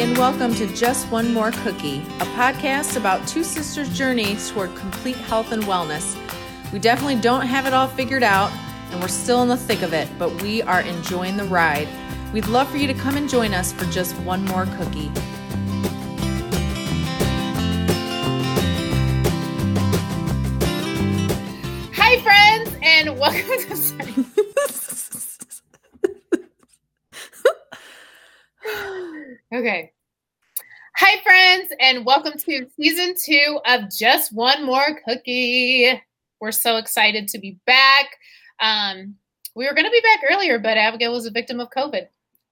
and welcome to Just One More Cookie, a podcast about two sisters' journey toward complete health and wellness. We definitely don't have it all figured out, and we're still in the thick of it, but we are enjoying the ride. We'd love for you to come and join us for just one more cookie. Hi, friends, and welcome to. okay. Hi, friends, and welcome to season two of Just One More Cookie. We're so excited to be back. Um, we were going to be back earlier, but Abigail was a victim of COVID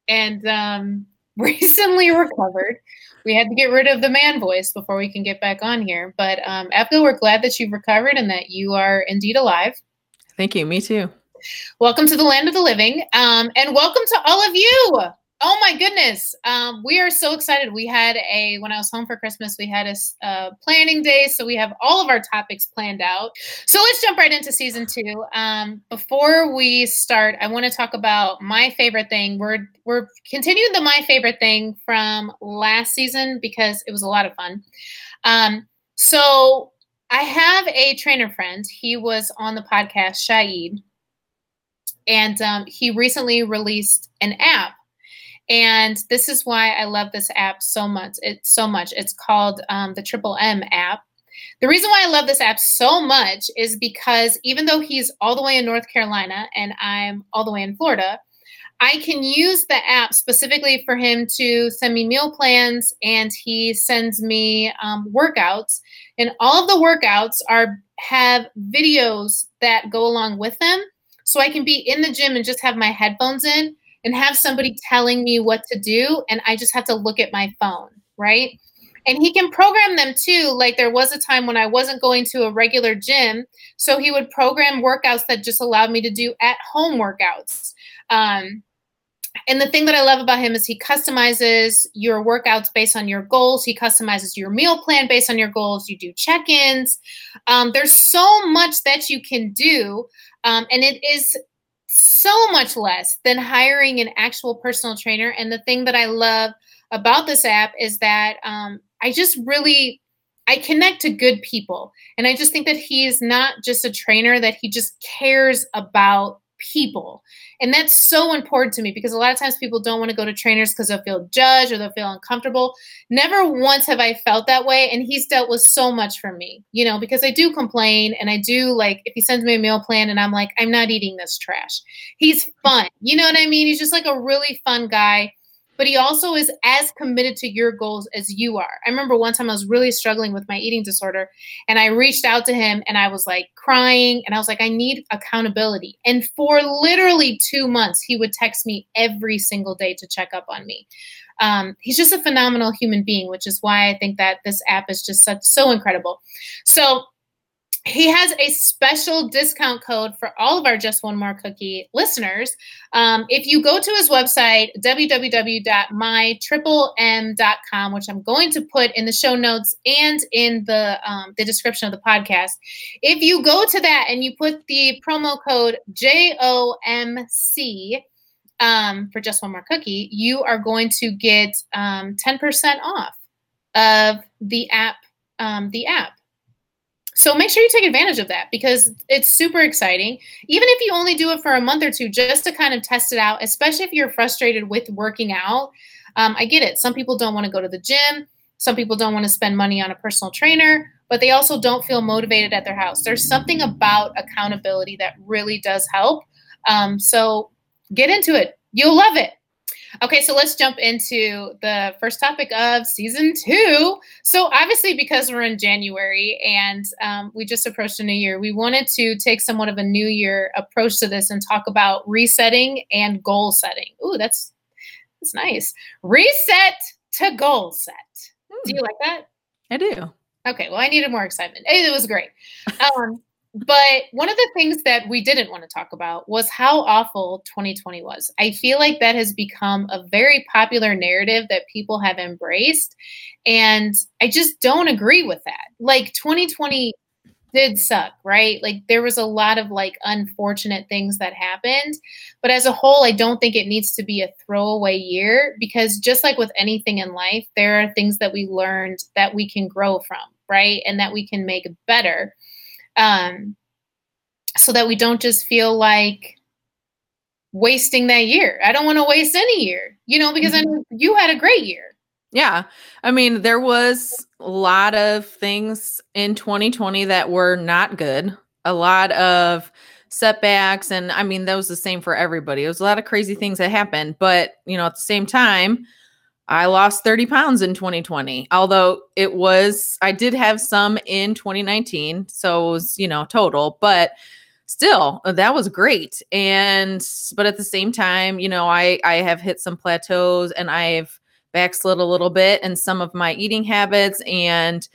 and um, recently recovered. We had to get rid of the man voice before we can get back on here. But um, Abigail, we're glad that you've recovered and that you are indeed alive. Thank you. Me too. Welcome to the land of the living. Um, and welcome to all of you. Oh my goodness. Um, we are so excited. We had a, when I was home for Christmas, we had a uh, planning day. So we have all of our topics planned out. So let's jump right into season two. Um, before we start, I want to talk about my favorite thing. We're, we're continuing the my favorite thing from last season because it was a lot of fun. Um, so I have a trainer friend. He was on the podcast, Shaid, and um, he recently released an app and this is why I love this app so much. It's so much. It's called um, the Triple M app. The reason why I love this app so much is because even though he's all the way in North Carolina and I'm all the way in Florida, I can use the app specifically for him to send me meal plans and he sends me um, workouts. And all of the workouts are have videos that go along with them. So I can be in the gym and just have my headphones in and have somebody telling me what to do and I just have to look at my phone, right? And he can program them too. Like there was a time when I wasn't going to a regular gym, so he would program workouts that just allowed me to do at home workouts. Um, and the thing that I love about him is he customizes your workouts based on your goals. He customizes your meal plan based on your goals. You do check ins. Um, there's so much that you can do. Um, and it is so much less than hiring an actual personal trainer. And the thing that I love about this app is that um, I just really I connect to good people, and I just think that he's not just a trainer; that he just cares about people. And that's so important to me because a lot of times people don't want to go to trainers because they'll feel judged or they'll feel uncomfortable. Never once have I felt that way. And he's dealt with so much for me, you know, because I do complain and I do like if he sends me a meal plan and I'm like, I'm not eating this trash. He's fun. You know what I mean? He's just like a really fun guy but he also is as committed to your goals as you are. I remember one time I was really struggling with my eating disorder and I reached out to him and I was like crying and I was like, I need accountability. And for literally two months, he would text me every single day to check up on me. Um, he's just a phenomenal human being, which is why I think that this app is just such so incredible. So he has a special discount code for all of our Just One More Cookie listeners. Um, if you go to his website, www.mytriplem.com, which I'm going to put in the show notes and in the, um, the description of the podcast, if you go to that and you put the promo code JOMC um, for Just One More Cookie, you are going to get 10% um, off of the app. Um, the app. So make sure you take advantage of that because it's super exciting. Even if you only do it for a month or two, just to kind of test it out, especially if you're frustrated with working out. Um, I get it. Some people don't want to go to the gym. Some people don't want to spend money on a personal trainer, but they also don't feel motivated at their house. There's something about accountability that really does help. Um, so get into it. You'll love it. Okay, so let's jump into the first topic of season two. So, obviously, because we're in January and um, we just approached a new year, we wanted to take somewhat of a new year approach to this and talk about resetting and goal setting. Ooh, that's that's nice. Reset to goal set. Do you hmm. like that? I do. Okay, well, I needed more excitement. It was great. Um, but one of the things that we didn't want to talk about was how awful 2020 was. I feel like that has become a very popular narrative that people have embraced. And I just don't agree with that. Like 2020 did suck, right? Like there was a lot of like unfortunate things that happened. But as a whole, I don't think it needs to be a throwaway year because just like with anything in life, there are things that we learned that we can grow from, right? And that we can make better. Um, so that we don't just feel like wasting that year. I don't want to waste any year, you know, because mm-hmm. I you had a great year. Yeah. I mean, there was a lot of things in 2020 that were not good. A lot of setbacks and I mean that was the same for everybody. It was a lot of crazy things that happened, but you know, at the same time, I lost 30 pounds in 2020. Although it was I did have some in 2019, so it was, you know, total, but still uh, that was great. And but at the same time, you know, I I have hit some plateaus and I've backslid a little bit in some of my eating habits. And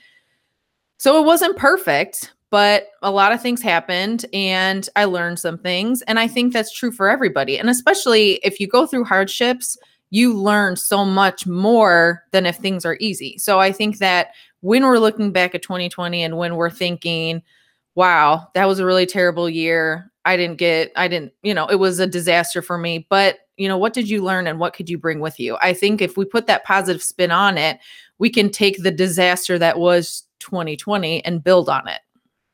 so it wasn't perfect, but a lot of things happened and I learned some things. And I think that's true for everybody. And especially if you go through hardships, you learn so much more than if things are easy. So I think that when we're looking back at 2020 and when we're thinking, wow, that was a really terrible year. I didn't get, I didn't, you know, it was a disaster for me. But you know, what did you learn and what could you bring with you? I think if we put that positive spin on it, we can take the disaster that was 2020 and build on it.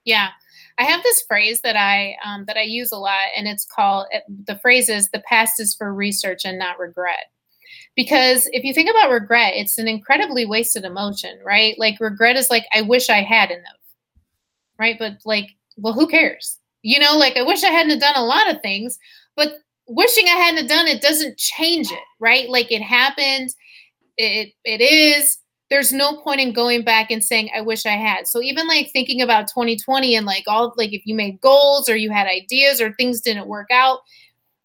Yeah. I have this phrase that I um, that I use a lot, and it's called the phrase is the past is for research and not regret. Because if you think about regret, it's an incredibly wasted emotion, right? Like regret is like I wish I hadn't of, right? But like, well, who cares? You know, like I wish I hadn't done a lot of things, but wishing I hadn't done it doesn't change it, right? Like it happened, it it is. There's no point in going back and saying I wish I had. So even like thinking about 2020 and like all like if you made goals or you had ideas or things didn't work out,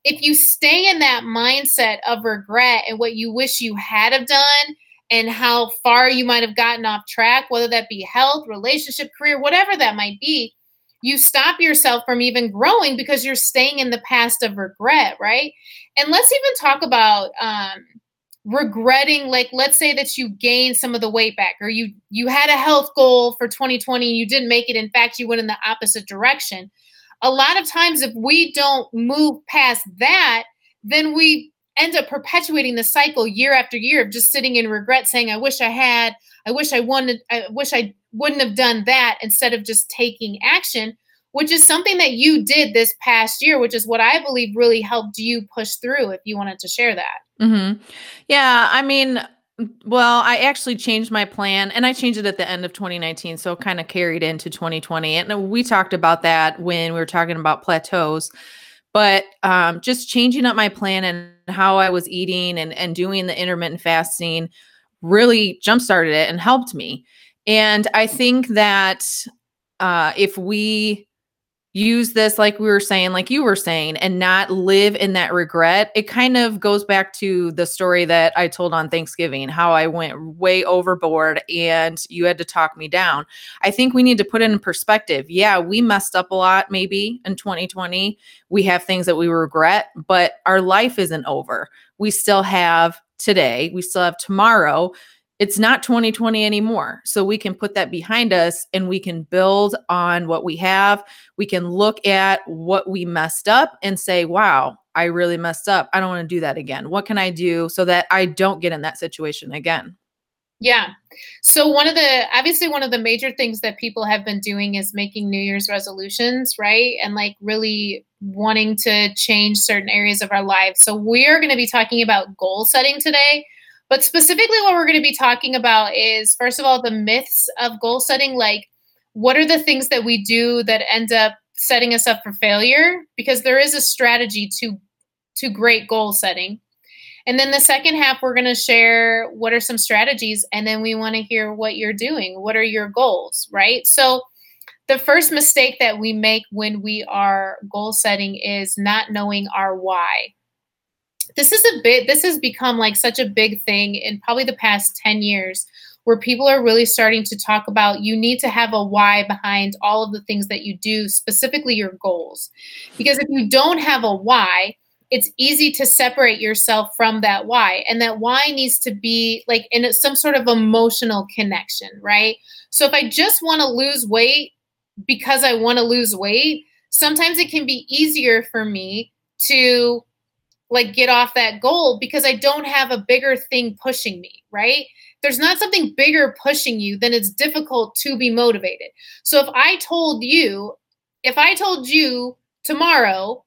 if you stay in that mindset of regret and what you wish you had have done and how far you might have gotten off track, whether that be health, relationship, career, whatever that might be, you stop yourself from even growing because you're staying in the past of regret, right? And let's even talk about um, regretting like let's say that you gained some of the weight back or you you had a health goal for 2020 and you didn't make it in fact you went in the opposite direction a lot of times if we don't move past that then we end up perpetuating the cycle year after year of just sitting in regret saying i wish i had i wish i wanted i wish i wouldn't have done that instead of just taking action, which is something that you did this past year, which is what I believe really helped you push through. If you wanted to share that. Mm-hmm. Yeah. I mean, well, I actually changed my plan and I changed it at the end of 2019. So it kind of carried into 2020. And we talked about that when we were talking about plateaus. But um, just changing up my plan and how I was eating and, and doing the intermittent fasting really jump started it and helped me. And I think that uh, if we use this, like we were saying, like you were saying, and not live in that regret, it kind of goes back to the story that I told on Thanksgiving, how I went way overboard and you had to talk me down. I think we need to put it in perspective. Yeah, we messed up a lot maybe in 2020. We have things that we regret, but our life isn't over. We still have today, we still have tomorrow it's not 2020 anymore. So we can put that behind us and we can build on what we have. We can look at what we messed up and say, wow, I really messed up. I don't want to do that again. What can I do so that I don't get in that situation again? Yeah. So one of the obviously one of the major things that people have been doing is making New Year's resolutions, right? And like really wanting to change certain areas of our lives. So we're going to be talking about goal setting today but specifically, what we're going to be talking about is first of all, the myths of goal setting. Like, what are the things that we do that end up setting us up for failure? Because there is a strategy to to great goal setting. And then the second half, we're going to share what are some strategies, and then we want to hear what you're doing. What are your goals, right? So, the first mistake that we make when we are goal setting is not knowing our why this is a bit this has become like such a big thing in probably the past 10 years where people are really starting to talk about you need to have a why behind all of the things that you do specifically your goals. Because if you don't have a why it's easy to separate yourself from that why. And that why needs to be like in some sort of emotional connection right? So if i just want to lose weight because I want to lose weight, sometimes it can be easier for me to like get off that goal because I don't have a bigger thing pushing me, right? There's not something bigger pushing you, then it's difficult to be motivated. So if I told you, if I told you tomorrow,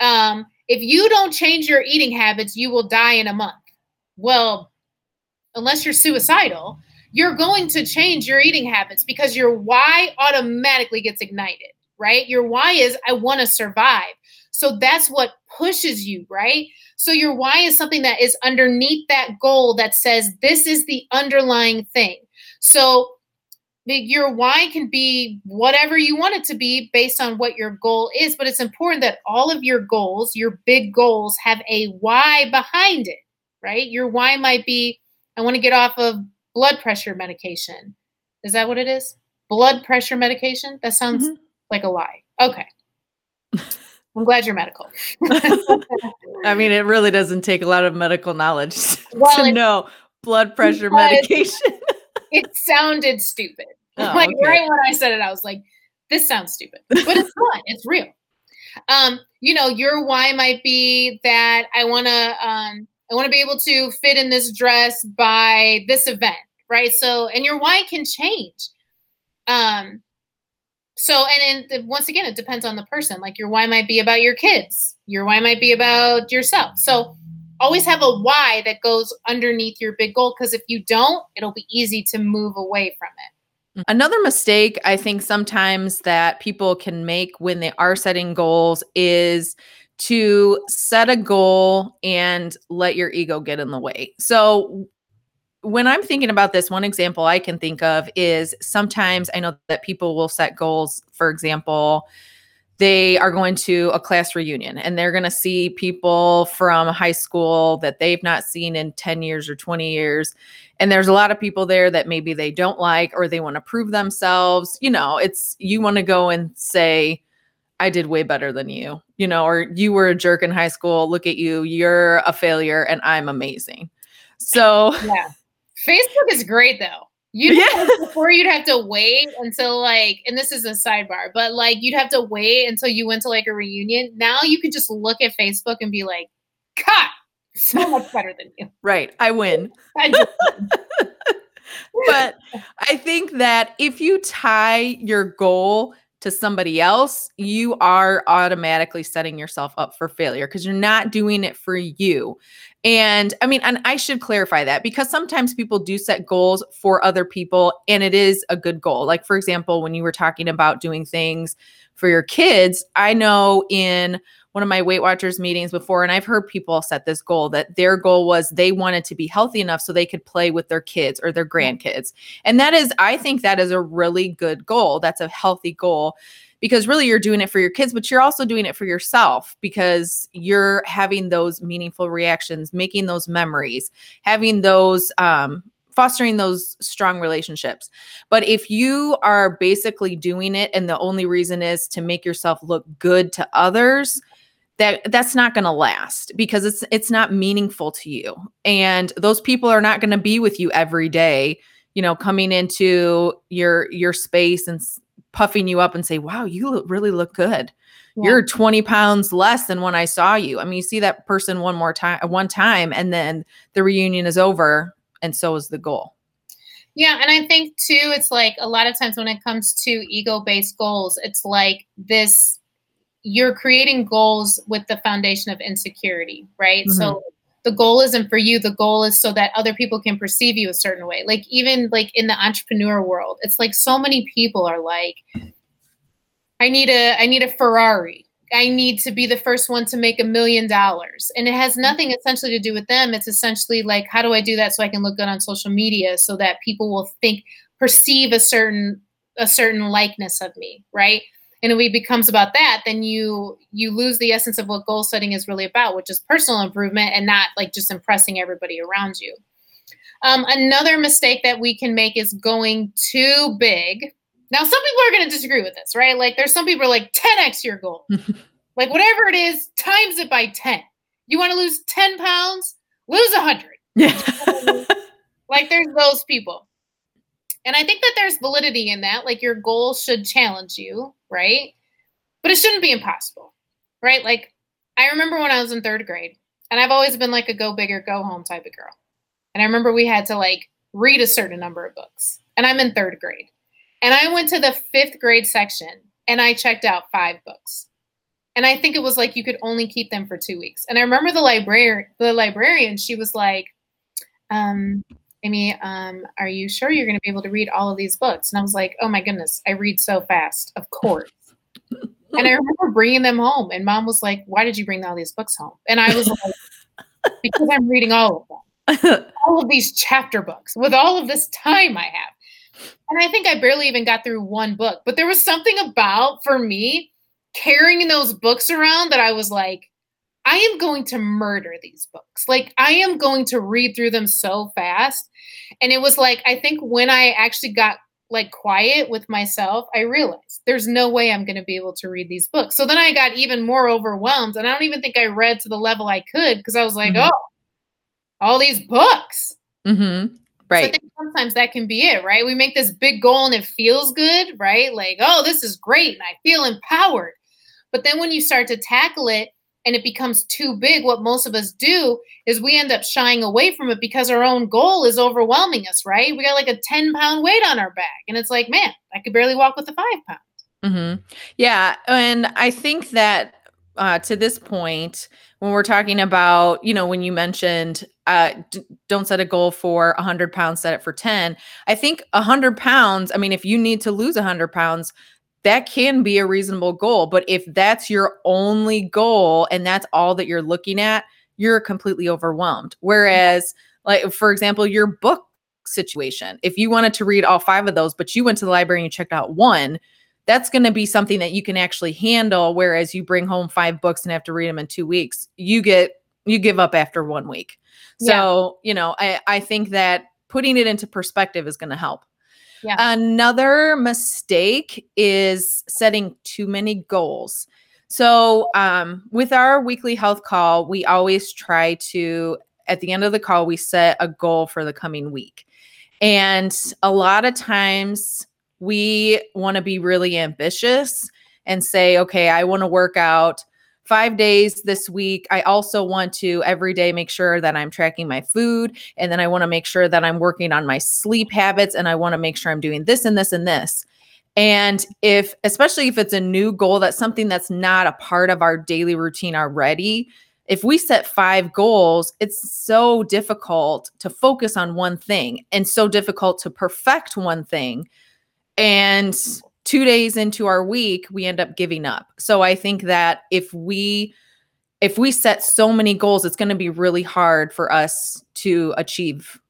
um, if you don't change your eating habits, you will die in a month. Well, unless you're suicidal, you're going to change your eating habits because your why automatically gets ignited, right? Your why is, I want to survive. So that's what pushes you, right? So your why is something that is underneath that goal that says, this is the underlying thing. So your why can be whatever you want it to be based on what your goal is, but it's important that all of your goals, your big goals, have a why behind it, right? Your why might be I want to get off of blood pressure medication. Is that what it is? Blood pressure medication? That sounds mm-hmm. like a lie. Okay. I'm glad you're medical. I mean, it really doesn't take a lot of medical knowledge well, to know blood pressure medication. it sounded stupid. Oh, like okay. right when I said it, I was like, this sounds stupid. But it's not, it's real. Um, you know, your why might be that I wanna um I want to be able to fit in this dress by this event, right? So, and your why can change. Um, so, and, and once again, it depends on the person. Like your why might be about your kids, your why might be about yourself. So, always have a why that goes underneath your big goal because if you don't, it'll be easy to move away from it. Mm-hmm. Another mistake I think sometimes that people can make when they are setting goals is to set a goal and let your ego get in the way. So when I'm thinking about this, one example I can think of is sometimes I know that people will set goals, for example, they are going to a class reunion and they're going to see people from high school that they've not seen in 10 years or 20 years. And there's a lot of people there that maybe they don't like or they want to prove themselves. You know, it's you want to go and say, I did way better than you, you know, or you were a jerk in high school. Look at you. You're a failure and I'm amazing. So, yeah. Facebook is great though. You yeah. before you'd have to wait until like, and this is a sidebar, but like you'd have to wait until you went to like a reunion. Now you can just look at Facebook and be like, "Cut, so much better than you." Right, I win. I win. but I think that if you tie your goal to somebody else, you are automatically setting yourself up for failure because you're not doing it for you. And I mean, and I should clarify that because sometimes people do set goals for other people and it is a good goal. Like, for example, when you were talking about doing things for your kids, I know in one of my Weight Watchers meetings before, and I've heard people set this goal that their goal was they wanted to be healthy enough so they could play with their kids or their grandkids. And that is, I think that is a really good goal. That's a healthy goal because really you're doing it for your kids, but you're also doing it for yourself because you're having those meaningful reactions, making those memories, having those um, fostering those strong relationships. But if you are basically doing it and the only reason is to make yourself look good to others, that that's not going to last because it's it's not meaningful to you and those people are not going to be with you every day you know coming into your your space and puffing you up and say wow you look, really look good yeah. you're 20 pounds less than when i saw you i mean you see that person one more time one time and then the reunion is over and so is the goal yeah and i think too it's like a lot of times when it comes to ego based goals it's like this you're creating goals with the foundation of insecurity, right? Mm-hmm. So the goal isn't for you. The goal is so that other people can perceive you a certain way. Like even like in the entrepreneur world, it's like so many people are like, I need a I need a Ferrari. I need to be the first one to make a million dollars. And it has nothing essentially to do with them. It's essentially like, how do I do that so I can look good on social media so that people will think, perceive a certain a certain likeness of me, right? And if it becomes about that then you you lose the essence of what goal setting is really about which is personal improvement and not like just impressing everybody around you. Um, another mistake that we can make is going too big. Now some people are going to disagree with this right? Like there's some people are like 10x your goal. Like whatever it is times it by 10 you want to lose 10 pounds? Lose 100 yeah. Like there's those people And I think that there's validity in that. Like your goal should challenge you, right? But it shouldn't be impossible, right? Like I remember when I was in third grade, and I've always been like a go big or go home type of girl. And I remember we had to like read a certain number of books. And I'm in third grade. And I went to the fifth grade section and I checked out five books. And I think it was like you could only keep them for two weeks. And I remember the librarian, the librarian, she was like, um, Amy, um, are you sure you're going to be able to read all of these books? And I was like, oh my goodness, I read so fast. Of course. and I remember bringing them home, and mom was like, why did you bring all these books home? And I was like, because I'm reading all of them, all of these chapter books with all of this time I have. And I think I barely even got through one book, but there was something about for me carrying those books around that I was like, I am going to murder these books. Like, I am going to read through them so fast. And it was like, I think when I actually got like quiet with myself, I realized there's no way I'm going to be able to read these books. So then I got even more overwhelmed. And I don't even think I read to the level I could because I was like, mm-hmm. oh, all these books. Mm-hmm. Right. So I think sometimes that can be it, right? We make this big goal and it feels good, right? Like, oh, this is great. And I feel empowered. But then when you start to tackle it and it becomes too big, what most of us do is we end up shying away from it because our own goal is overwhelming us, right? We got like a 10 pound weight on our back. And it's like, man, I could barely walk with a five pound. Mm-hmm. Yeah. And I think that uh, to this point, when we're talking about, you know, when you mentioned uh, d- don't set a goal for 100 pounds, set it for 10. I think 100 pounds, I mean, if you need to lose 100 pounds, that can be a reasonable goal. But if that's your only goal and that's all that you're looking at, you're completely overwhelmed. Whereas, like, for example, your book situation, if you wanted to read all five of those, but you went to the library and you checked out one, that's going to be something that you can actually handle. Whereas you bring home five books and have to read them in two weeks, you get, you give up after one week. So, yeah. you know, I, I think that putting it into perspective is going to help. Yeah. Another mistake is setting too many goals. So, um, with our weekly health call, we always try to, at the end of the call, we set a goal for the coming week. And a lot of times we want to be really ambitious and say, okay, I want to work out five days this week. I also want to every day make sure that I'm tracking my food. And then I want to make sure that I'm working on my sleep habits. And I want to make sure I'm doing this and this and this. And if, especially if it's a new goal, that's something that's not a part of our daily routine already. If we set five goals, it's so difficult to focus on one thing and so difficult to perfect one thing. And two days into our week we end up giving up. So i think that if we if we set so many goals it's going to be really hard for us to achieve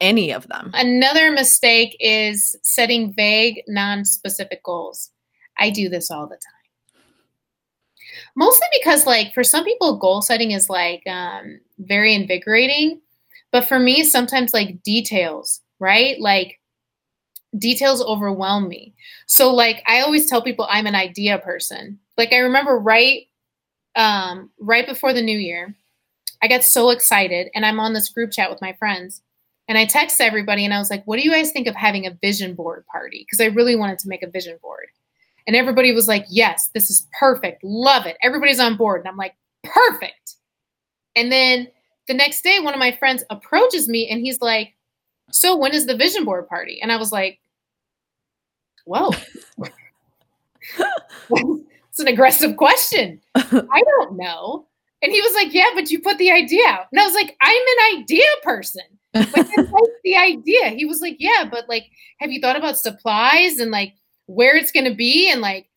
any of them. Another mistake is setting vague non-specific goals. I do this all the time. Mostly because like for some people goal setting is like um, very invigorating but for me sometimes like details right? Like details overwhelm me. So like I always tell people I'm an idea person. Like I remember right um right before the new year, I got so excited and I'm on this group chat with my friends. And I text everybody and I was like, "What do you guys think of having a vision board party?" Because I really wanted to make a vision board. And everybody was like, "Yes, this is perfect. Love it. Everybody's on board." And I'm like, "Perfect." And then the next day one of my friends approaches me and he's like, so when is the vision board party? And I was like, whoa. it's an aggressive question. I don't know. And he was like, yeah, but you put the idea out. And I was like, I'm an idea person. Like, the idea. He was like, yeah, but like, have you thought about supplies and like where it's going to be? And like,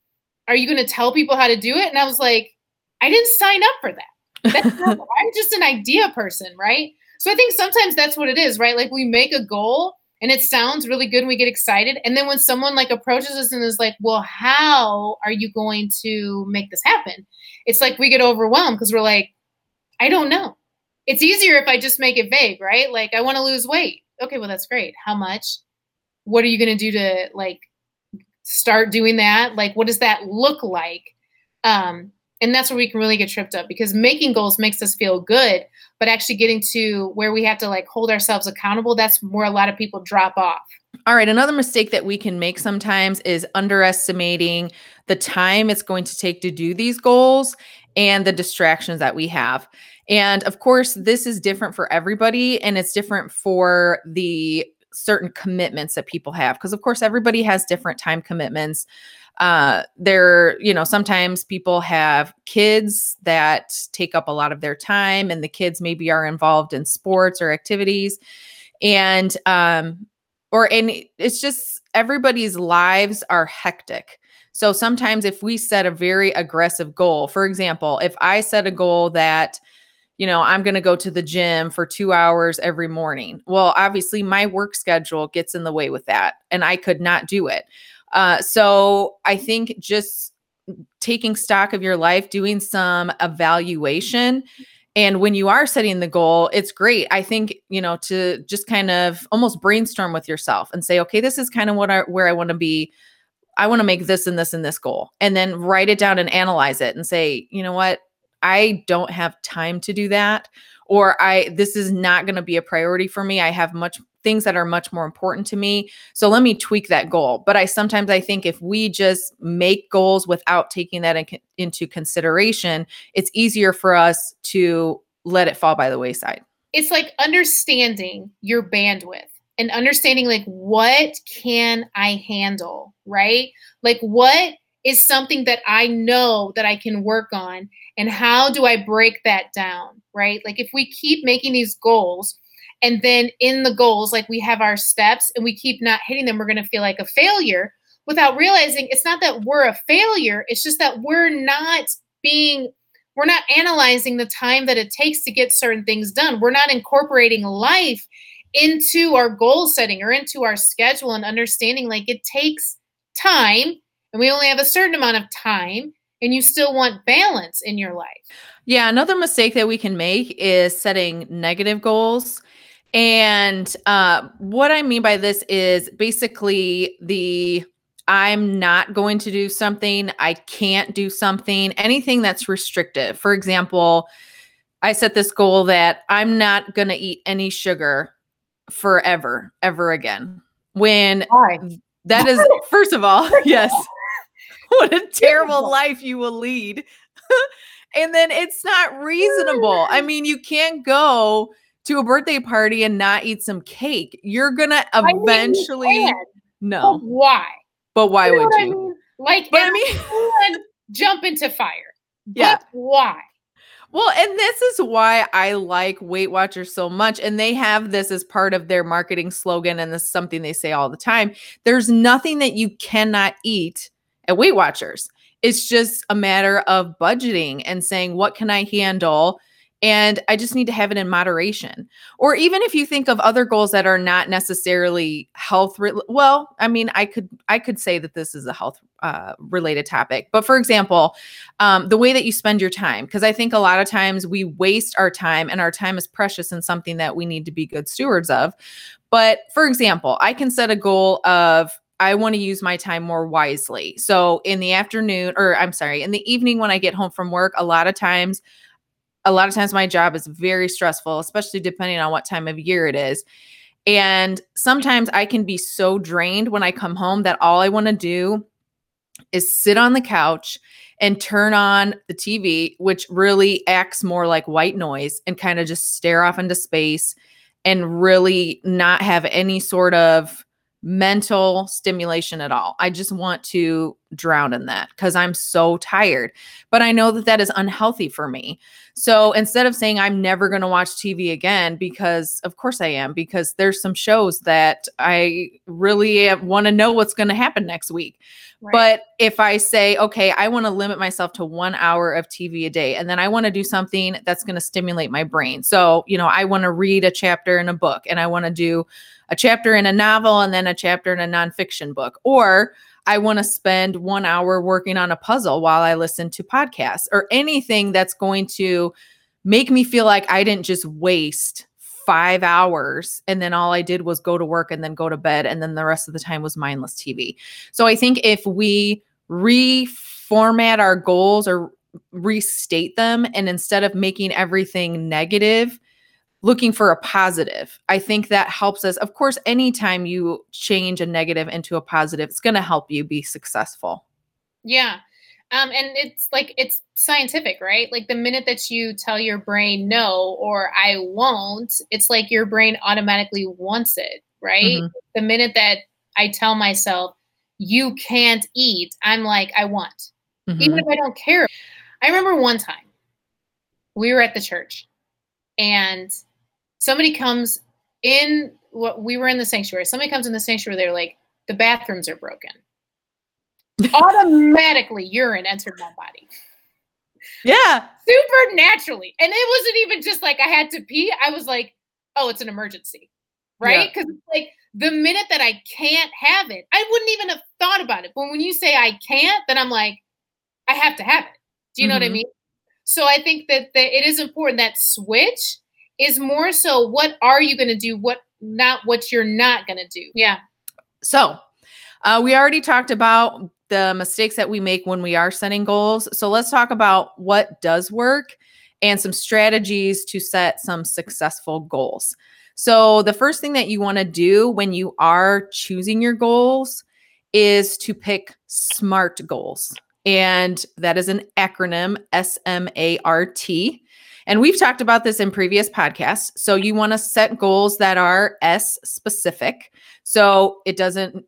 are you going to tell people how to do it? And I was like, I didn't sign up for that. I'm just an idea person, right? So I think sometimes that's what it is, right? Like we make a goal and it sounds really good and we get excited. And then when someone like approaches us and is like, well, how are you going to make this happen? It's like we get overwhelmed because we're like, I don't know. It's easier if I just make it vague, right? Like I want to lose weight. Okay, well that's great. How much? What are you going to do to like start doing that? Like what does that look like? Um And that's where we can really get tripped up because making goals makes us feel good, but actually getting to where we have to like hold ourselves accountable, that's where a lot of people drop off. All right, another mistake that we can make sometimes is underestimating the time it's going to take to do these goals and the distractions that we have. And of course, this is different for everybody and it's different for the certain commitments that people have because of course everybody has different time commitments. Uh there you know sometimes people have kids that take up a lot of their time and the kids maybe are involved in sports or activities and um or and it's just everybody's lives are hectic. So sometimes if we set a very aggressive goal for example if i set a goal that you know, I'm going to go to the gym for two hours every morning. Well, obviously, my work schedule gets in the way with that, and I could not do it. Uh, so I think just taking stock of your life, doing some evaluation. And when you are setting the goal, it's great. I think, you know, to just kind of almost brainstorm with yourself and say, okay, this is kind of what I where I want to be. I want to make this and this and this goal. And then write it down and analyze it and say, you know what? I don't have time to do that or I this is not going to be a priority for me. I have much things that are much more important to me. So let me tweak that goal. But I sometimes I think if we just make goals without taking that in, into consideration, it's easier for us to let it fall by the wayside. It's like understanding your bandwidth and understanding like what can I handle, right? Like what is something that I know that I can work on and how do I break that down, right? Like if we keep making these goals and then in the goals like we have our steps and we keep not hitting them we're going to feel like a failure without realizing it's not that we're a failure, it's just that we're not being we're not analyzing the time that it takes to get certain things done. We're not incorporating life into our goal setting or into our schedule and understanding like it takes time and we only have a certain amount of time and you still want balance in your life. Yeah, another mistake that we can make is setting negative goals. And uh, what I mean by this is basically the I'm not going to do something, I can't do something, anything that's restrictive. For example, I set this goal that I'm not going to eat any sugar forever, ever again. When Why? that is, first of all, yes, what a terrible life you will lead. and then it's not reasonable. I mean, you can't go to a birthday party and not eat some cake. You're gonna eventually I mean, no. But why? But why you would you? I mean? Like, but I mean, jump into fire. Yeah. But why? Well, and this is why I like Weight Watchers so much. And they have this as part of their marketing slogan. And this is something they say all the time. There's nothing that you cannot eat at Weight Watchers. It's just a matter of budgeting and saying, what can I handle? And I just need to have it in moderation. Or even if you think of other goals that are not necessarily health, re- well, I mean, I could I could say that this is a health uh, related topic. But for example, um, the way that you spend your time, because I think a lot of times we waste our time, and our time is precious and something that we need to be good stewards of. But for example, I can set a goal of I want to use my time more wisely. So in the afternoon, or I'm sorry, in the evening when I get home from work, a lot of times, a lot of times my job is very stressful, especially depending on what time of year it is. And sometimes I can be so drained when I come home that all I want to do is sit on the couch and turn on the TV, which really acts more like white noise and kind of just stare off into space and really not have any sort of mental stimulation at all. I just want to drown in that because I'm so tired. But I know that that is unhealthy for me. So instead of saying I'm never going to watch TV again, because of course I am, because there's some shows that I really want to know what's going to happen next week. Right. But if I say, okay, I want to limit myself to one hour of TV a day, and then I want to do something that's going to stimulate my brain. So, you know, I want to read a chapter in a book and I want to do a chapter in a novel and then a chapter in a nonfiction book. Or I want to spend one hour working on a puzzle while I listen to podcasts or anything that's going to make me feel like I didn't just waste five hours and then all I did was go to work and then go to bed and then the rest of the time was mindless TV. So I think if we reformat our goals or restate them and instead of making everything negative looking for a positive i think that helps us of course anytime you change a negative into a positive it's going to help you be successful yeah um, and it's like it's scientific, right? Like the minute that you tell your brain no or I won't, it's like your brain automatically wants it, right? Mm-hmm. The minute that I tell myself you can't eat, I'm like I want, mm-hmm. even if I don't care. I remember one time we were at the church and somebody comes in what we were in the sanctuary. Somebody comes in the sanctuary, they're like, the bathrooms are broken automatically urine entered my body. Yeah. Supernaturally. And it wasn't even just like I had to pee. I was like, oh, it's an emergency. Right? Because yeah. like the minute that I can't have it, I wouldn't even have thought about it. But when you say I can't, then I'm like, I have to have it. Do you know mm-hmm. what I mm-hmm. mean? So I think that, that it is important that switch is more so what are you going to do, what not what you're not going to do. Yeah. So uh, we already talked about the mistakes that we make when we are setting goals. So let's talk about what does work and some strategies to set some successful goals. So, the first thing that you want to do when you are choosing your goals is to pick SMART goals. And that is an acronym S M A R T. And we've talked about this in previous podcasts. So, you want to set goals that are S specific. So, it doesn't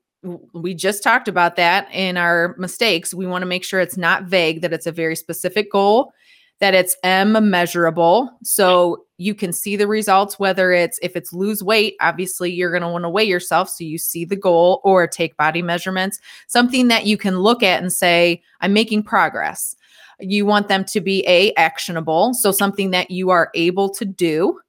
we just talked about that in our mistakes. We want to make sure it's not vague, that it's a very specific goal, that it's M measurable. So you can see the results, whether it's if it's lose weight, obviously you're going to want to weigh yourself so you see the goal or take body measurements, something that you can look at and say, I'm making progress. You want them to be A, actionable. So something that you are able to do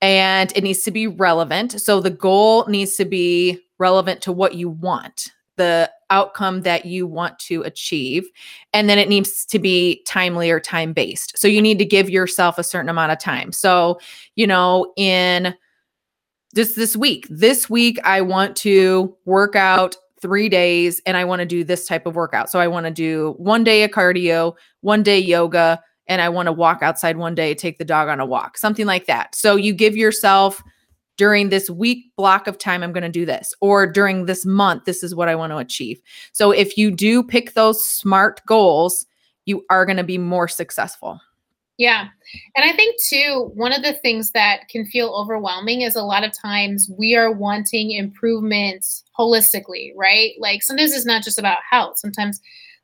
and it needs to be relevant. So the goal needs to be relevant to what you want, the outcome that you want to achieve. And then it needs to be timely or time based. So you need to give yourself a certain amount of time. So, you know, in this this week, this week I want to work out 3 days and I want to do this type of workout. So I want to do one day of cardio, one day yoga, and I want to walk outside one day, take the dog on a walk, something like that. So you give yourself during this week block of time, I'm going to do this, or during this month, this is what I want to achieve. So if you do pick those smart goals, you are going to be more successful. Yeah. And I think, too, one of the things that can feel overwhelming is a lot of times we are wanting improvements holistically, right? Like sometimes it's not just about health. Sometimes,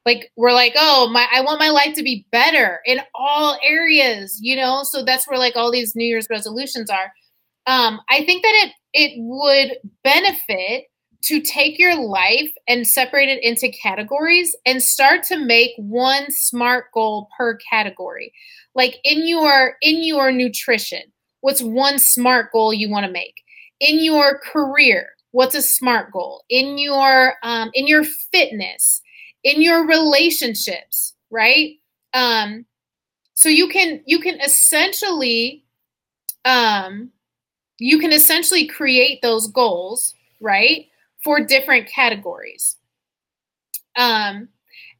like, we're like, oh, my, I want my life to be better in all areas, you know? So that's where like all these New Year's resolutions are um, I think that it it would benefit to take your life and separate it into categories and start to make one smart goal per category. Like in your in your nutrition, what's one smart goal you want to make? In your career, what's a smart goal? In your um, in your fitness, in your relationships, right? Um, so you can you can essentially um, you can essentially create those goals, right, for different categories. Um,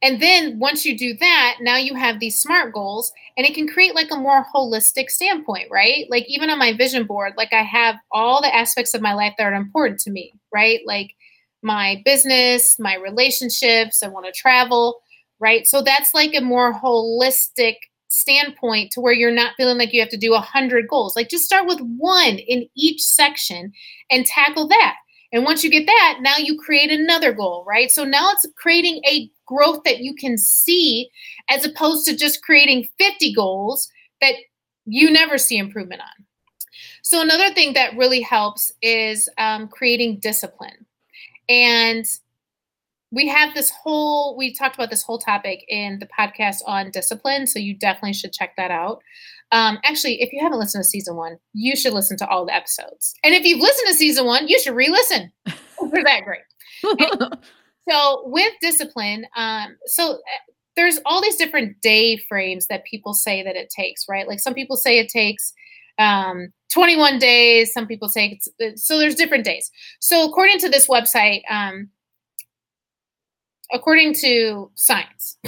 and then once you do that, now you have these SMART goals and it can create like a more holistic standpoint, right? Like even on my vision board, like I have all the aspects of my life that are important to me, right? Like my business, my relationships, I want to travel, right? So that's like a more holistic standpoint to where you're not feeling like you have to do a hundred goals. Like just start with one in each section and tackle that. And once you get that, now you create another goal, right? So now it's creating a growth that you can see as opposed to just creating 50 goals that you never see improvement on. So, another thing that really helps is um, creating discipline. And we have this whole we talked about this whole topic in the podcast on discipline so you definitely should check that out um, actually if you haven't listened to season one you should listen to all the episodes. And if you've listened to season one you should re-listen. They're that great. So with discipline um, so uh, there's all these different day frames that people say that it takes right? Like some people say it takes um, 21 days. Some people say it's so there's different days. So according to this website um, according to science.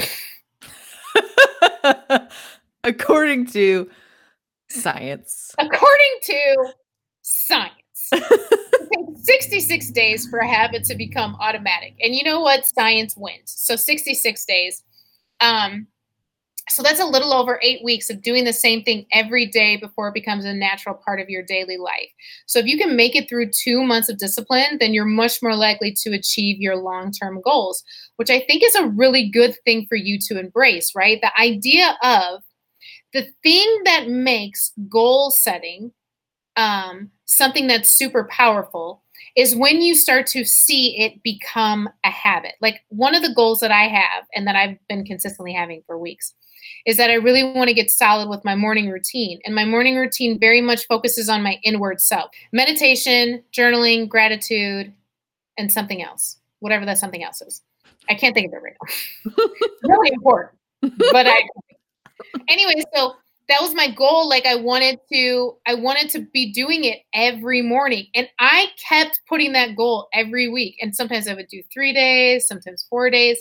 According to science. According to science. it takes 66 days for a habit to become automatic. And you know what? Science wins. So 66 days. Um, so that's a little over eight weeks of doing the same thing every day before it becomes a natural part of your daily life. So if you can make it through two months of discipline, then you're much more likely to achieve your long term goals, which I think is a really good thing for you to embrace, right? The idea of the thing that makes goal setting um, something that's super powerful is when you start to see it become a habit. Like one of the goals that I have and that I've been consistently having for weeks is that I really want to get solid with my morning routine. And my morning routine very much focuses on my inward self meditation, journaling, gratitude, and something else, whatever that something else is. I can't think of it right now. really important, but I. Anyway, so that was my goal. Like i wanted to i wanted to be doing it every morning and i kept putting that goal every week. And sometimes i would do three days sometimes four days.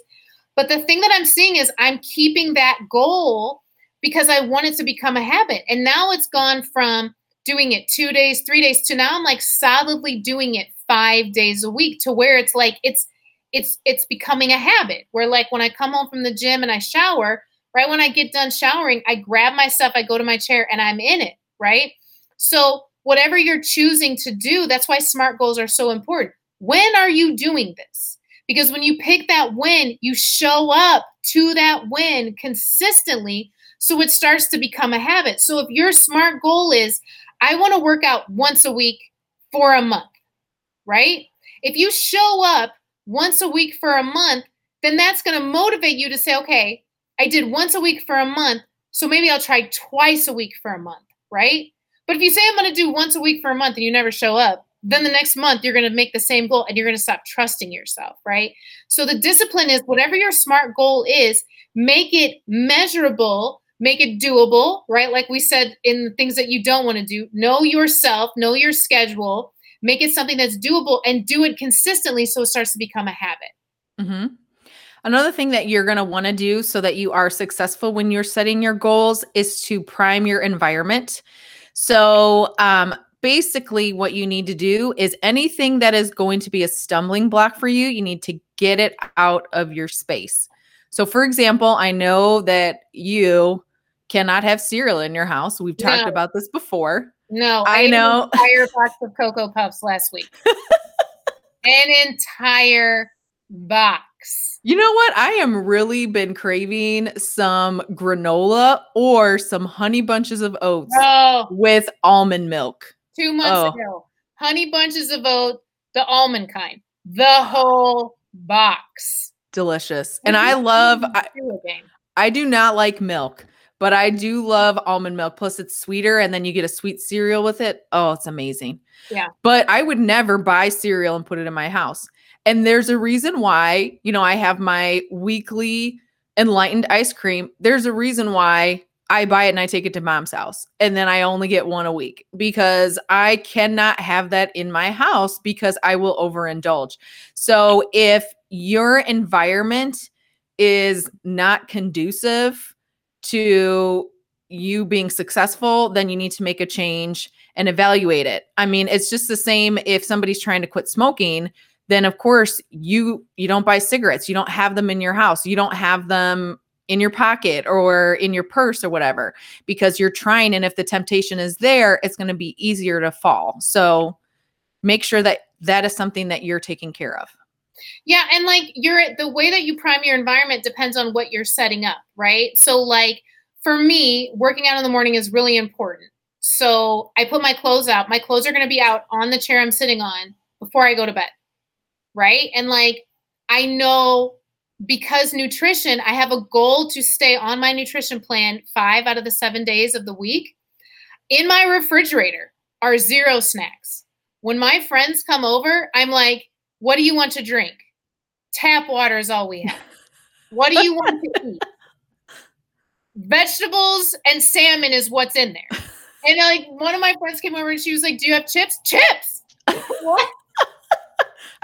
But the thing that I'm seeing is I'm keeping that goal because I want it to become a habit. And now it's gone from doing it two days, three days to now I'm like solidly doing it five days a week to where it's like it's it's it's becoming a habit. Where like when I come home from the gym and I shower, right when I get done showering, I grab my stuff, I go to my chair and I'm in it, right? So whatever you're choosing to do, that's why smart goals are so important. When are you doing this? Because when you pick that win, you show up to that win consistently. So it starts to become a habit. So if your smart goal is, I want to work out once a week for a month, right? If you show up once a week for a month, then that's going to motivate you to say, okay, I did once a week for a month. So maybe I'll try twice a week for a month, right? But if you say I'm going to do once a week for a month and you never show up, then the next month you're going to make the same goal and you're going to stop trusting yourself, right? So the discipline is whatever your smart goal is, make it measurable, make it doable, right? Like we said in the things that you don't want to do, know yourself, know your schedule, make it something that's doable and do it consistently so it starts to become a habit. Mm-hmm. Another thing that you're going to want to do so that you are successful when you're setting your goals is to prime your environment. So, um, basically what you need to do is anything that is going to be a stumbling block for you, you need to get it out of your space. So, for example, I know that you cannot have cereal in your house. We've talked no. about this before. No, I, I know. entire box of Cocoa Puffs last week. an entire box. You know what? I am really been craving some granola or some honey bunches of oats oh. with almond milk two months oh. ago. Honey bunches of oats, the almond kind, the whole box. Delicious. And I love, I, I do not like milk, but I do love almond milk. Plus, it's sweeter, and then you get a sweet cereal with it. Oh, it's amazing. Yeah. But I would never buy cereal and put it in my house. And there's a reason why, you know, I have my weekly enlightened ice cream. There's a reason why I buy it and I take it to mom's house. And then I only get one a week because I cannot have that in my house because I will overindulge. So if your environment is not conducive to you being successful, then you need to make a change and evaluate it. I mean, it's just the same if somebody's trying to quit smoking, then of course you you don't buy cigarettes. You don't have them in your house. You don't have them in your pocket or in your purse or whatever because you're trying. And if the temptation is there it's going to be easier to fall. So make sure that that is something that you're taking care of. Yeah and like you're the way that you prime your environment depends on what you're setting up right? So like for me working out in the morning is really important. So i put my clothes out. My clothes are going to be out on the chair i'm sitting on before i go to bed right and like i know because nutrition, I have a goal to stay on my nutrition plan five out of the seven days of the week. In my refrigerator are zero snacks. When my friends come over, I'm like, what do you want to drink? Tap water is all we have. What do you want to eat? Vegetables and salmon is what's in there. And like one of my friends came over and she was like, Do you have chips? Chips. what?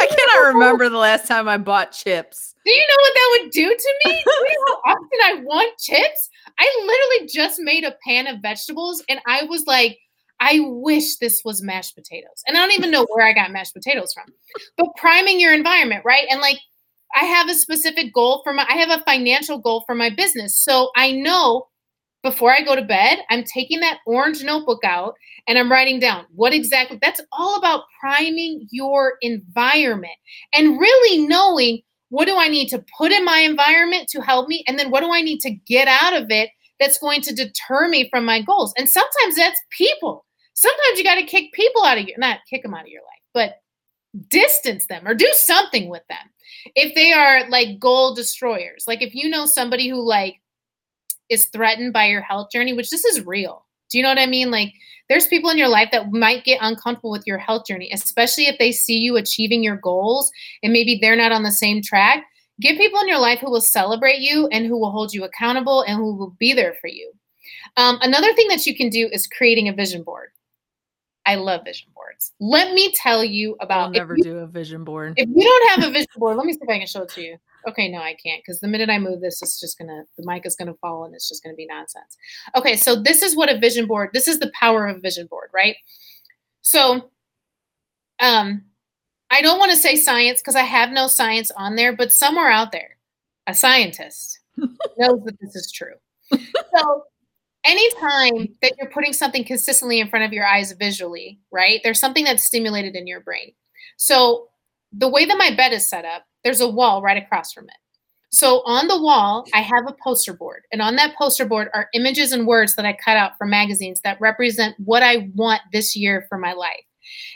I cannot remember the last time I bought chips. Do you know what that would do to me? do you know how often I want chips? I literally just made a pan of vegetables and I was like, I wish this was mashed potatoes. And I don't even know where I got mashed potatoes from. But priming your environment, right? And like I have a specific goal for my I have a financial goal for my business. So I know before I go to bed, I'm taking that orange notebook out and I'm writing down what exactly that's all about priming your environment and really knowing what do I need to put in my environment to help me and then what do I need to get out of it that's going to deter me from my goals. And sometimes that's people. Sometimes you got to kick people out of your not kick them out of your life, but distance them or do something with them. If they are like goal destroyers. Like if you know somebody who like is threatened by your health journey, which this is real. Do you know what I mean? Like there's people in your life that might get uncomfortable with your health journey, especially if they see you achieving your goals and maybe they're not on the same track. Get people in your life who will celebrate you and who will hold you accountable and who will be there for you. Um, another thing that you can do is creating a vision board. I love vision boards. Let me tell you about. I'll never you, do a vision board. If you don't have a vision board, let me see if I can show it to you. Okay, no, I can't because the minute I move this, it's just gonna the mic is gonna fall and it's just gonna be nonsense. Okay, so this is what a vision board. This is the power of a vision board, right? So, um, I don't want to say science because I have no science on there, but somewhere out there, a scientist knows that this is true. So anytime that you're putting something consistently in front of your eyes visually, right? There's something that's stimulated in your brain. So the way that my bed is set up, there's a wall right across from it. So on the wall, I have a poster board, and on that poster board are images and words that I cut out from magazines that represent what I want this year for my life.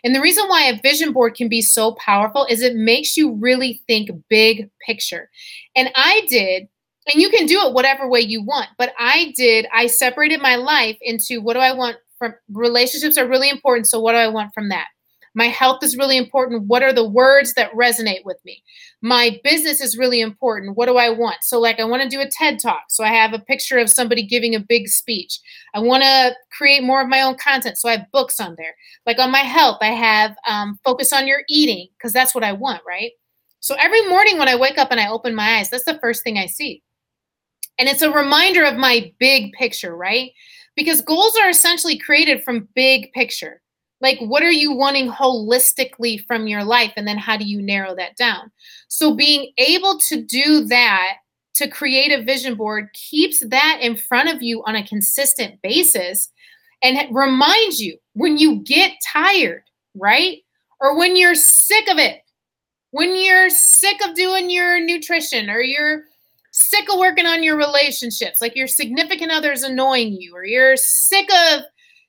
And the reason why a vision board can be so powerful is it makes you really think big picture. And I did and you can do it whatever way you want but i did i separated my life into what do i want from relationships are really important so what do i want from that my health is really important. What are the words that resonate with me? My business is really important. What do i want? So like i want to do a ted talk. So i have a picture of somebody giving a big speech. I want to create more of my own content. So i have books on there. Like on my health i have um, focus on your eating because that's what i want right? So every morning when i wake up and i open my eyes that's the first thing i see. And it's a reminder of my big picture, right? Because goals are essentially created from big picture. Like, what are you wanting holistically from your life? And then how do you narrow that down? So, being able to do that to create a vision board keeps that in front of you on a consistent basis and reminds you when you get tired, right? Or when you're sick of it, when you're sick of doing your nutrition or you're sick of working on your relationships, like your significant other's annoying you, or you're sick of,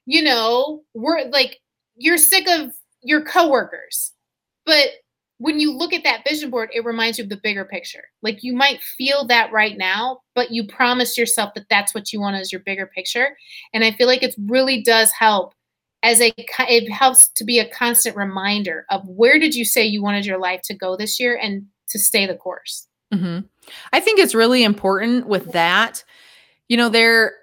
you know, we're like you're sick of your coworkers. But when you look at that vision board, it reminds you of the bigger picture. Like you might feel that right now, but you promise yourself that that's what you want as your bigger picture. And I feel like it really does help as a it helps to be a constant reminder of where did you say you wanted your life to go this year and to stay the course. Mm-hmm. I think it's really important with that. You know, they're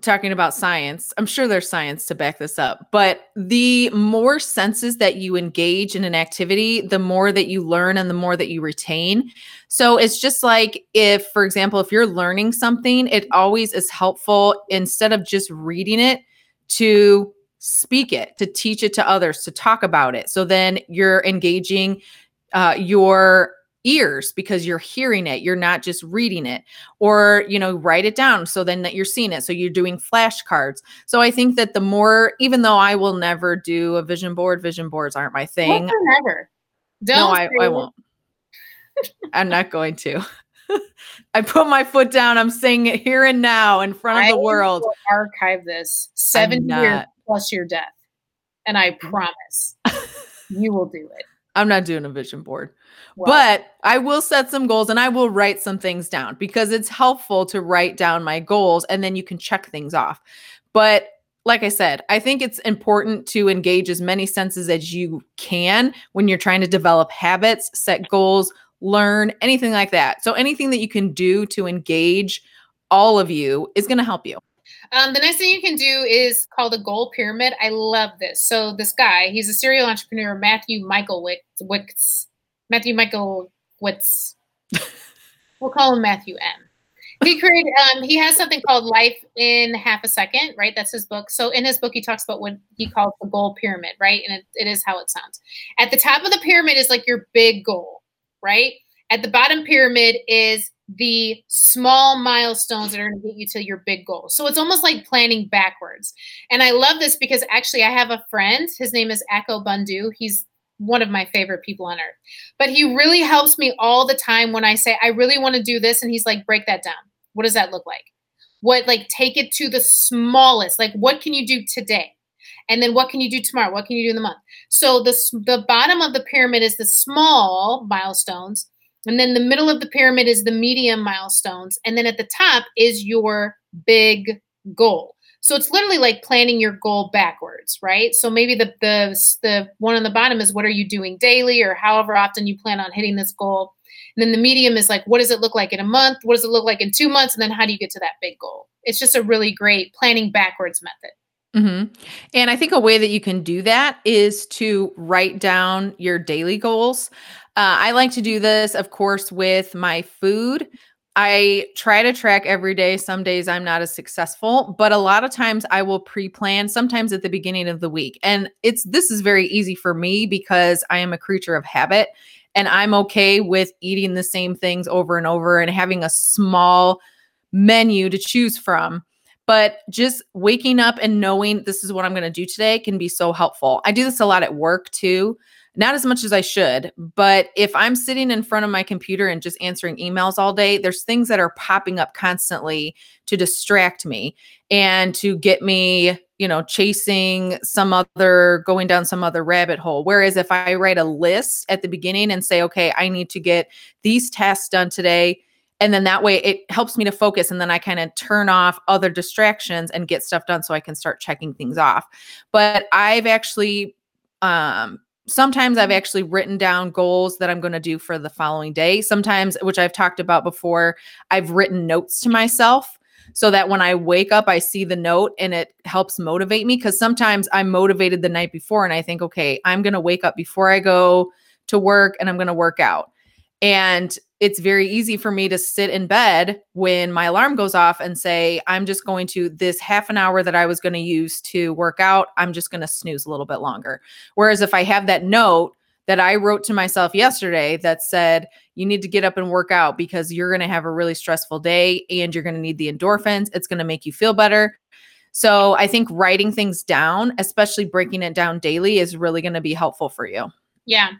talking about science. I'm sure there's science to back this up, but the more senses that you engage in an activity, the more that you learn and the more that you retain. So it's just like if, for example, if you're learning something, it always is helpful instead of just reading it to speak it, to teach it to others, to talk about it. So then you're engaging uh, your ears because you're hearing it you're not just reading it or you know write it down so then that you're seeing it so you're doing flashcards. So i think that the more even though i will never do a vision board vision boards aren't my thing. Never don't no I, I won't. I'm not going to. I put my foot down i'm saying it here and now in front of I the world. archive this seven years plus your death and i mm. promise you will do it i'm not doing a vision board but I will set some goals and I will write some things down because it's helpful to write down my goals and then you can check things off. But like I said, I think it's important to engage as many senses as you can when you're trying to develop habits, set goals, learn, anything like that. So anything that you can do to engage all of you is going to help you. Um, the next thing you can do is called a goal pyramid. I love this. So this guy, he's a serial entrepreneur, Matthew Michael Wicks. Matthew Michael Witz. we'll call him Matthew M. He created. Um, he has something called Life in Half a Second, right? That's his book. So in his book, he talks about what he calls the goal pyramid, right? And it, it is how it sounds. At the top of the pyramid is like your big goal, right? At the bottom pyramid is the small milestones that are going to get you to your big goal. So it's almost like planning backwards. And I love this because actually I have a friend, his name is Echo Bundu. He's one of my favorite people on earth. But he really helps me all the time when I say I really want to do this and he's like break that down. What does that look like? What like take it to the smallest. Like what can you do today? And then what can you do tomorrow? What can you do in the month? So the the bottom of the pyramid is the small milestones and then the middle of the pyramid is the medium milestones. And then at the top is your big goal. So it's literally like planning your goal backwards, right? So maybe the the the one on the bottom is what are you doing daily or however often you plan on hitting this goal. And then the medium is like what does it look like in a month? What does it look like in 2 months? And then how do you get to that big goal? It's just a really great planning backwards method. Mm-hmm. And I think a way that you can do that is to write down your daily goals. Uh, I like to do this, of course, with my food. I try to track every day. Some days I'm not as successful, but a lot of times I will pre-plan sometimes at the beginning of the week. And it's this is very easy for me because I am a creature of habit and I'm okay with eating the same things over and over and having a small menu to choose from. But just waking up and knowing this is what I'm going to do today can be so helpful. I do this a lot at work too not as much as I should. But if I'm sitting in front of my computer and just answering emails all day, there's things that are popping up constantly to distract me and to get me, you know, chasing some other, going down some other rabbit hole. Whereas if I write a list at the beginning and say, okay, I need to get these tasks done today. And then that way it helps me to focus. And then I kind of turn off other distractions and get stuff done so I can start checking things off. But I've actually um, sometimes I've actually written down goals that I'm going to do for the following day. Sometimes, which I've talked about before, I've written notes to myself so that when I wake up, I see the note and it helps motivate me. Because sometimes I'm motivated the night before and I think, okay, I'm going to wake up before I go to work and I'm going to work out. And it's very easy for me to sit in bed when my alarm goes off and say, I'm just going to, this half an hour that I was going to use to work out, I'm just going to snooze a little bit longer. Whereas if I have that note that I wrote to myself yesterday that said, you need to get up and work out because you're going to have a really stressful day and you're going to need the endorphins, it's going to make you feel better. So I think writing things down, especially breaking it down daily, is really going to be helpful for you. Yeah.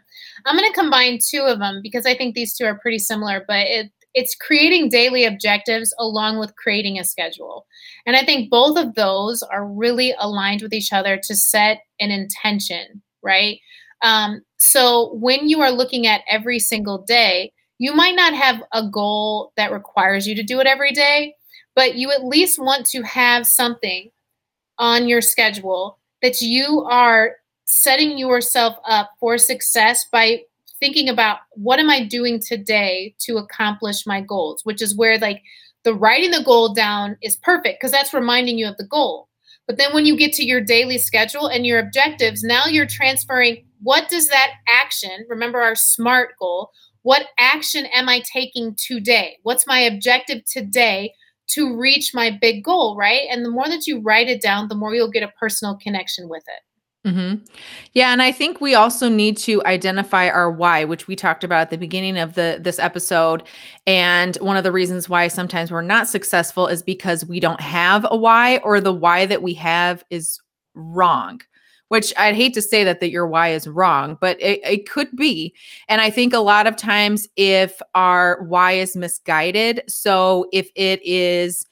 I'm going to combine two of them because I think these two are pretty similar, but it, it's creating daily objectives along with creating a schedule. And I think both of those are really aligned with each other to set an intention, right? Um, so when you are looking at every single day, you might not have a goal that requires you to do it every day, but you at least want to have something on your schedule that you are setting yourself up for success by thinking about what am I doing today to accomplish my goals, which is where like the writing the goal down is perfect because that's reminding you of the goal. But then when you get to your daily schedule and your objectives, now you're transferring what does that action, remember our SMART goal, what action am I taking today? What's my objective today to reach my big goal, right? And the more that you write it down, the more you'll get a personal connection with it. Mm-hmm. Yeah, and I think we also need to identify our why, which we talked about at the beginning of the this episode. And one of the reasons why sometimes we're not successful is because we don't have a why, or the why that we have is wrong. Which I'd hate to say that that your why is wrong, but it, it could be. And I think a lot of times if our why is misguided, so if it is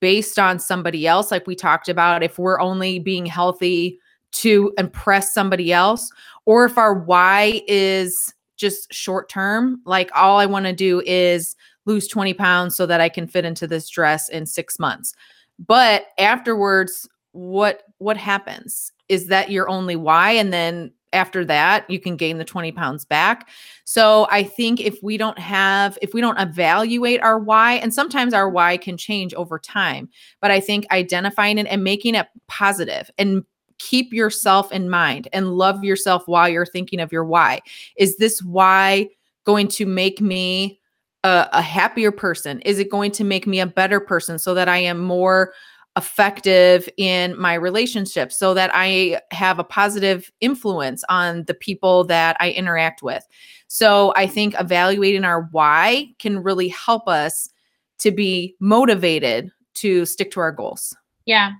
based on somebody else, like we talked about, if we're only being healthy to impress somebody else, or if our why is just short term, like all I want to do is lose 20 pounds so that I can fit into this dress in six months. But afterwards, what what happens? Is that your only why? And then after that, you can gain the 20 pounds back. So I think if we don't have, if we don't evaluate our why, and sometimes our why can change over time, but I think identifying it and making it positive and keep yourself in mind and love yourself while you're thinking of your why. Is this why going to make me a, a happier person? Is it going to make me a better person so that I am more effective in my relationships so that I have a positive influence on the people that I interact with. So I think evaluating our why can really help us to be motivated to stick to our goals. Yeah.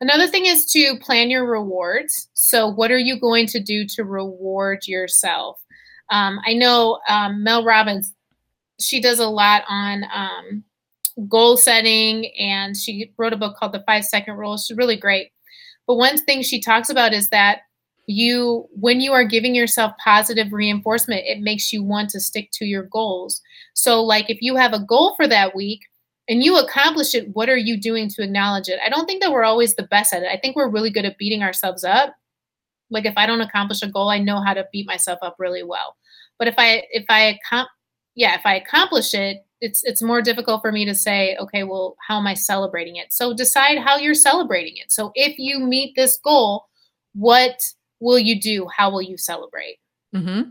Another thing is to plan your rewards. So, what are you going to do to reward yourself? Um, I know um, Mel Robbins, she does a lot on um, goal setting, and she wrote a book called The Five Second Rule. She's really great. But one thing she talks about is that you, when you are giving yourself positive reinforcement, it makes you want to stick to your goals. So, like if you have a goal for that week, and you accomplish it, what are you doing to acknowledge it? I don't think that we're always the best at it. I think we're really good at beating ourselves up. Like if I don't accomplish a goal, I know how to beat myself up really well. But if I if I yeah, if I accomplish it, it's it's more difficult for me to say, okay, well, how am I celebrating it? So decide how you're celebrating it. So if you meet this goal, what will you do? How will you celebrate? Mm-hmm.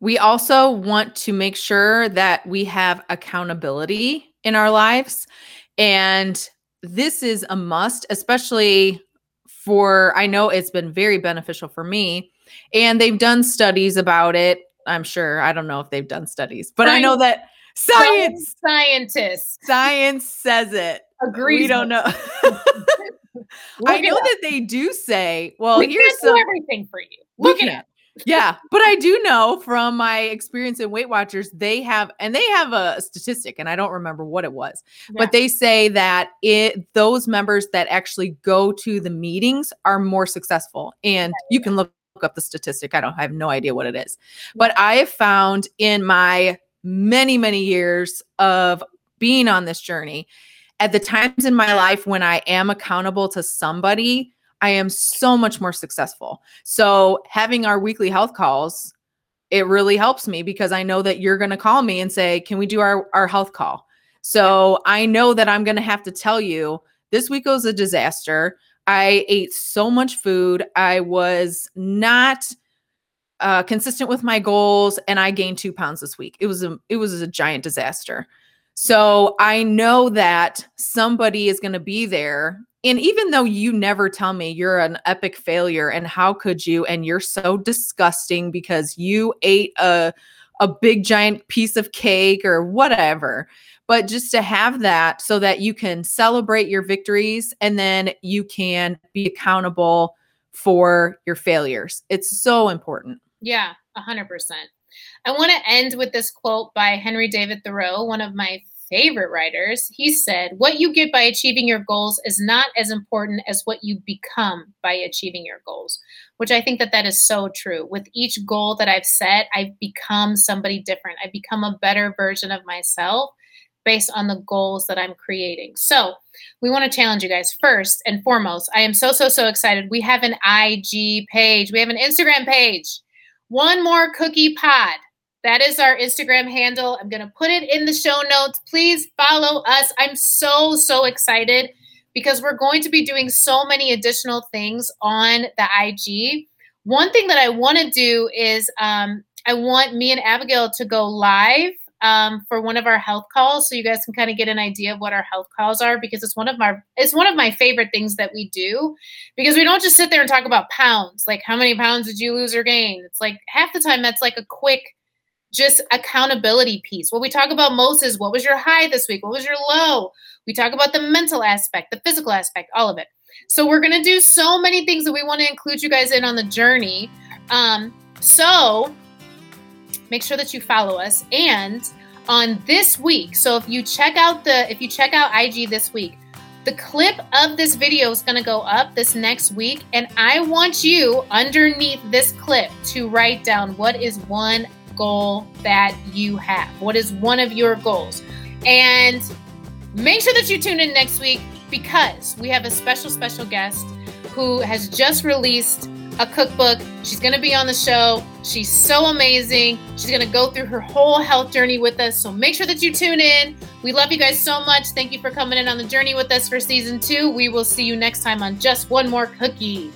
We also want to make sure that we have accountability in our lives. And this is a must, especially for, I know it's been very beneficial for me. And they've done studies about it. I'm sure. I don't know if they've done studies, but I know that Science. Scientists. Science says it. Agrees. We don't know. I know that they do say, well, we here's some, everything for you. Look at it. Yeah, but I do know from my experience in Weight Watchers, they have and they have a statistic, and I don't remember what it was, yeah. but they say that it those members that actually go to the meetings are more successful. And you can look up the statistic. I don't I have no idea what it is. But I have found in my many, many years of being on this journey. At the times in my life when I am accountable to somebody, I am so much more successful. So, having our weekly health calls, it really helps me because I know that you're going to call me and say, Can we do our, our health call? So, I know that I'm going to have to tell you this week was a disaster. I ate so much food. I was not uh, consistent with my goals, and I gained two pounds this week. It was a it was a giant disaster. So I know that somebody is going to be there. And even though you never tell me you're an epic failure and how could you, and you're so disgusting because you ate a a big giant piece of cake or whatever. But just to have that so that you can celebrate your victories and then you can be accountable for your failures. It's so important. Yeah, 100%. I want to end with this quote by Henry David Thoreau, one of my favorite writers. He said, What you get by achieving your goals is not as important as what you become by achieving your goals, which I think that that is so true. With each goal that I've set, I've become somebody different. I've become a better version of myself based on the goals that I'm creating. So, we want to challenge you guys first and foremost. I am so, so, so excited. We have an IG page, we have an Instagram page one more cookie pod. That is our Instagram handle. I'm going to put it in the show notes. Please follow us. I'm so, so excited because we're going to be doing so many additional things on the IG. One thing that I want to do is um, I want me and Abigail to go live um, for one of our health calls, so you guys can kind of get an idea of what our health calls are because it's one of my it's one of my favorite things that we do because we don't just sit there and talk about pounds, like how many pounds did you lose or gain. It's like half the time that's like a quick just accountability piece. What we talk about most is what was your high this week? What was your low? We talk about the mental aspect, the physical aspect, all of it. So we're gonna do so many things that we want to include you guys in on the journey. Um, so make sure that you follow us. And on this week, so if you check out the if you check out IG this week, the clip of this video is going to go up this next week and I want you underneath this clip to write down what is one goal that you have. What is one of your goals? And make sure that you tune in next week because we have a special special guest who has just released a cookbook. She's going to be on the show. She's so amazing. She's going to go through her whole health journey with us. So make sure that you tune in. We love you guys so much. Thank you for coming in on the journey with us for season two. We will see you next time on Just One More Cookie.